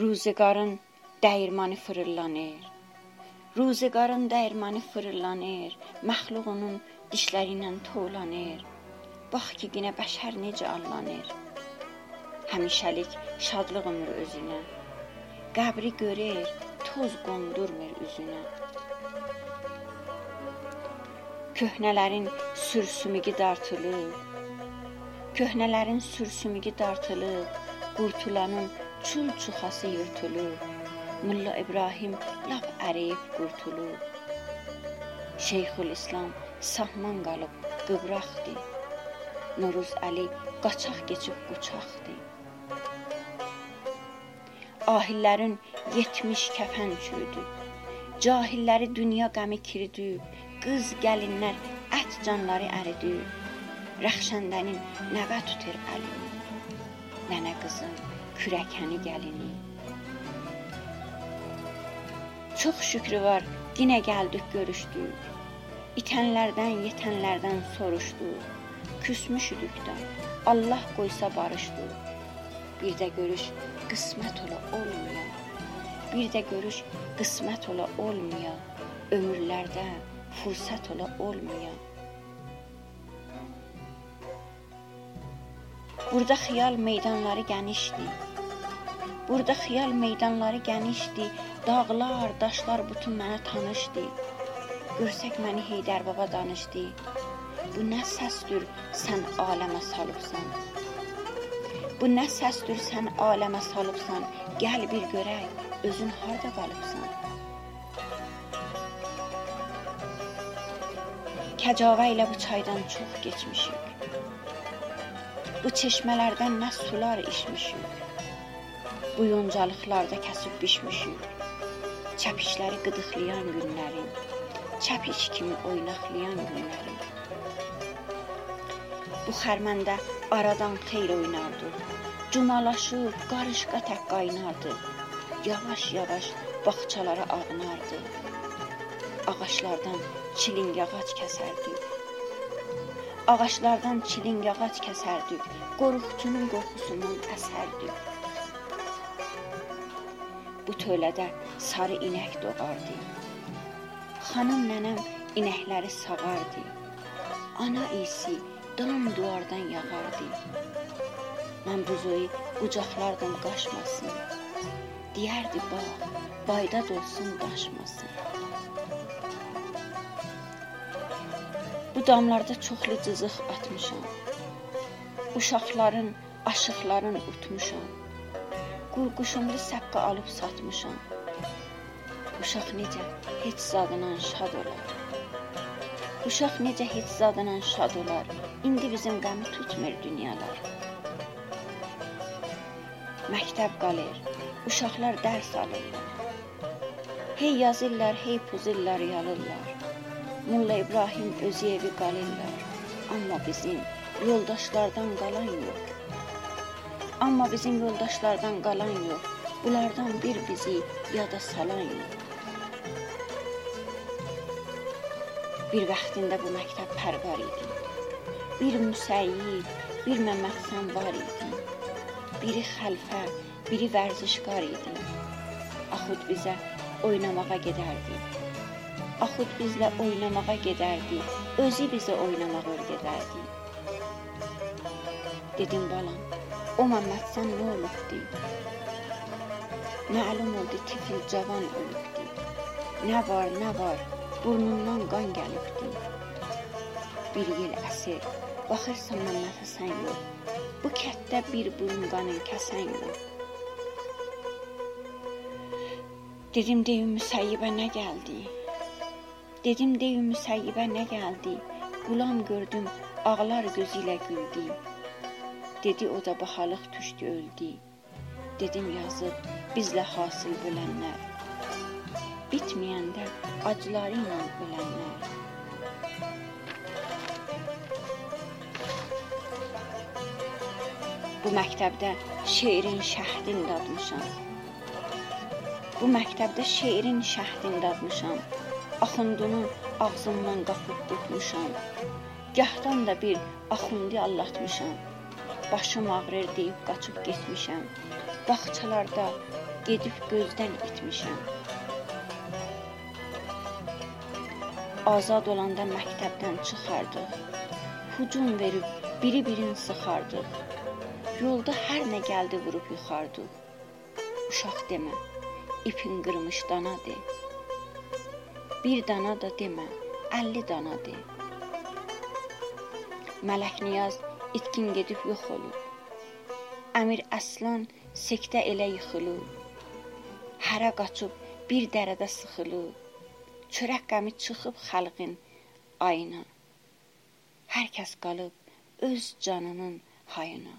Ruzigarın dəyirmanı fırıllanır. Ruzigarın dəyirmanı fırıllanır. Məxluqunun dişləri ilə tolanır. Bax ki, yenə bəşər necə allanır. Həmişəlik şadlıq ömrü özünə. Qəbri görür, toz qondurmur üzünə. Köhnələrin sürsümüqi dartılıb, köhnələrin sürsümüqi dartılıb, qurtulanın çul çuxası yırtılıb. Mulla İbrahim lap əriyib qurtulub. Şeyxül İslam sahman qalıb qıvraqdı. Nuruz Əli qaçaq keçib quçaqdı. Ahillərin 70 kəfən çürüdü. Cahilləri dünya qəmi kiridib, Qız gəlinlər ət canları əridir. Rəxşəndənin nəvə tutur əlini. Nənə qızın kürəkəni gəlini. Çox şükrü var, yenə gəldik, görüşdük. İtənlərdən, yetənlərdən soruşduq. Küsmüşüdük də. Allah qoysa barışdıq. Bir də görüş qismət ola olmaya. Bir də görüş qismət ola olmaya. Ömürlərdə fürsət ola olmaya. Burada xiyal meydanları genişdi. Burada xiyal meydanları genişdi. Dağlar, daşlar bütün mənə tanışdı. Görsək məni Heydər baba danışdı. Bu nə səsdür sən aləmə salıbsan? Bu nə səsdür sən aləmə salıbsan? Gəl bir görək, özün harda qalıbsan? Kəcavə ilə bu çaydan çox keçmişik. Bu çeşmələrdən nə sular içmişik. Bu yoncalıqlarda kəsib bişmişik. Çəpişləri qıdıqlayan günlərin, çəpiş kimi oynaqlayan günlərin. Bu xərməndə aradan xeyl oynardı. Cumalaşıb qarışqa tək qaynardı. Yavaş-yavaş bağçalara ağnardı. Ağaclardan çiling ağac kəsərdik. Ağaclardan çiling ağac kəsərdik. Qorxucunun qorxusundan əsərdik. Bu tölədə sarı inək doğardı. Xanım nənəm inəkləri sağardı. Ana isi dam duvardan yağardı. Mən buzoyu qucaqlardan qaçmasın. Deyərdi bax, bayda dolsun daşmasın. Bu damlarda çoxlu cızıq atmışam. Uşaqların, aşıqların utmuşam. Qurquşumlu səqqə alıb satmışam. Uşaq necə heç zadından şad olar. Uşaq necə heç zadından şad olar. İndi bizim qəmi tutmur dünyalar. Məktəb qalır. Uşaqlar dərs alırlar. Hey yazırlar, hey puzurlar, yalırlar. Molla İbrahim Özyevi qalırlar. Amma bizim yoldaşlardan qalan yox. Amma bizim yoldaşlardan qalan yox. Bunlardan bir bizi yada salan yox. Bir vaxtında bu məktəb pərvar idi. Bir müsəyyib, bir Məmmədxan var idi. Biri xəlfə, biri vərzişkar idi. Axud bizə oynamağa gedərdi. Axud bizlə oynamağa gedərdi. Özü bizə oynamaq öyrədərdi. Dedim balam, o Məmmədsən nə olubdu? Məlum oldu tifil cavan ölübdü. Nə var, nə var? Burnundan qan gəlibdi. Bir yel əsir, baxırsan Məmməd Həsən yox. Bu kətdə bir burun qanın kəsən yox. Dedim deyim müsəyyibə nə gəldi? Dedim deyim müsəyyibə nə gəldi? Qulam gördüm, ağlar gözü ilə güldü. Dedi o da bahalıq düşdü öldü. Dedim yazıq bizlə hasıl bölənlər. Bitməyəndə acıları ilə ölənlər. Bu məktəbdə şeirin şəhdini dadmışam. Bu məktəbdə şeirin şəhdini dadmışam. Axundunu ağzımdan qapıb tutmuşam. Gahdan da bir axundi allatmışam. Başım ağrır deyib qaçıb getmişəm. Bağçalarda gedib gözdən itmişəm. Azad olanda məktəbdən çıxardıq. Hucum verib biri-birini sıxardıq. Yolda hər nə gəldi vurub yıxardıq. Uşaq demə, ipin qırmış dana de. Bir dana da demə, 50 dana de. Mələk Niyaz itkin gedib yox olub. Əmir Əslan sektə elə yıxılıb. Hərə qaçıb bir dərədə sıxılıb. Çörək qəmi çıxıb xalqın ayına. Hər kəs qalıb öz canının hayına.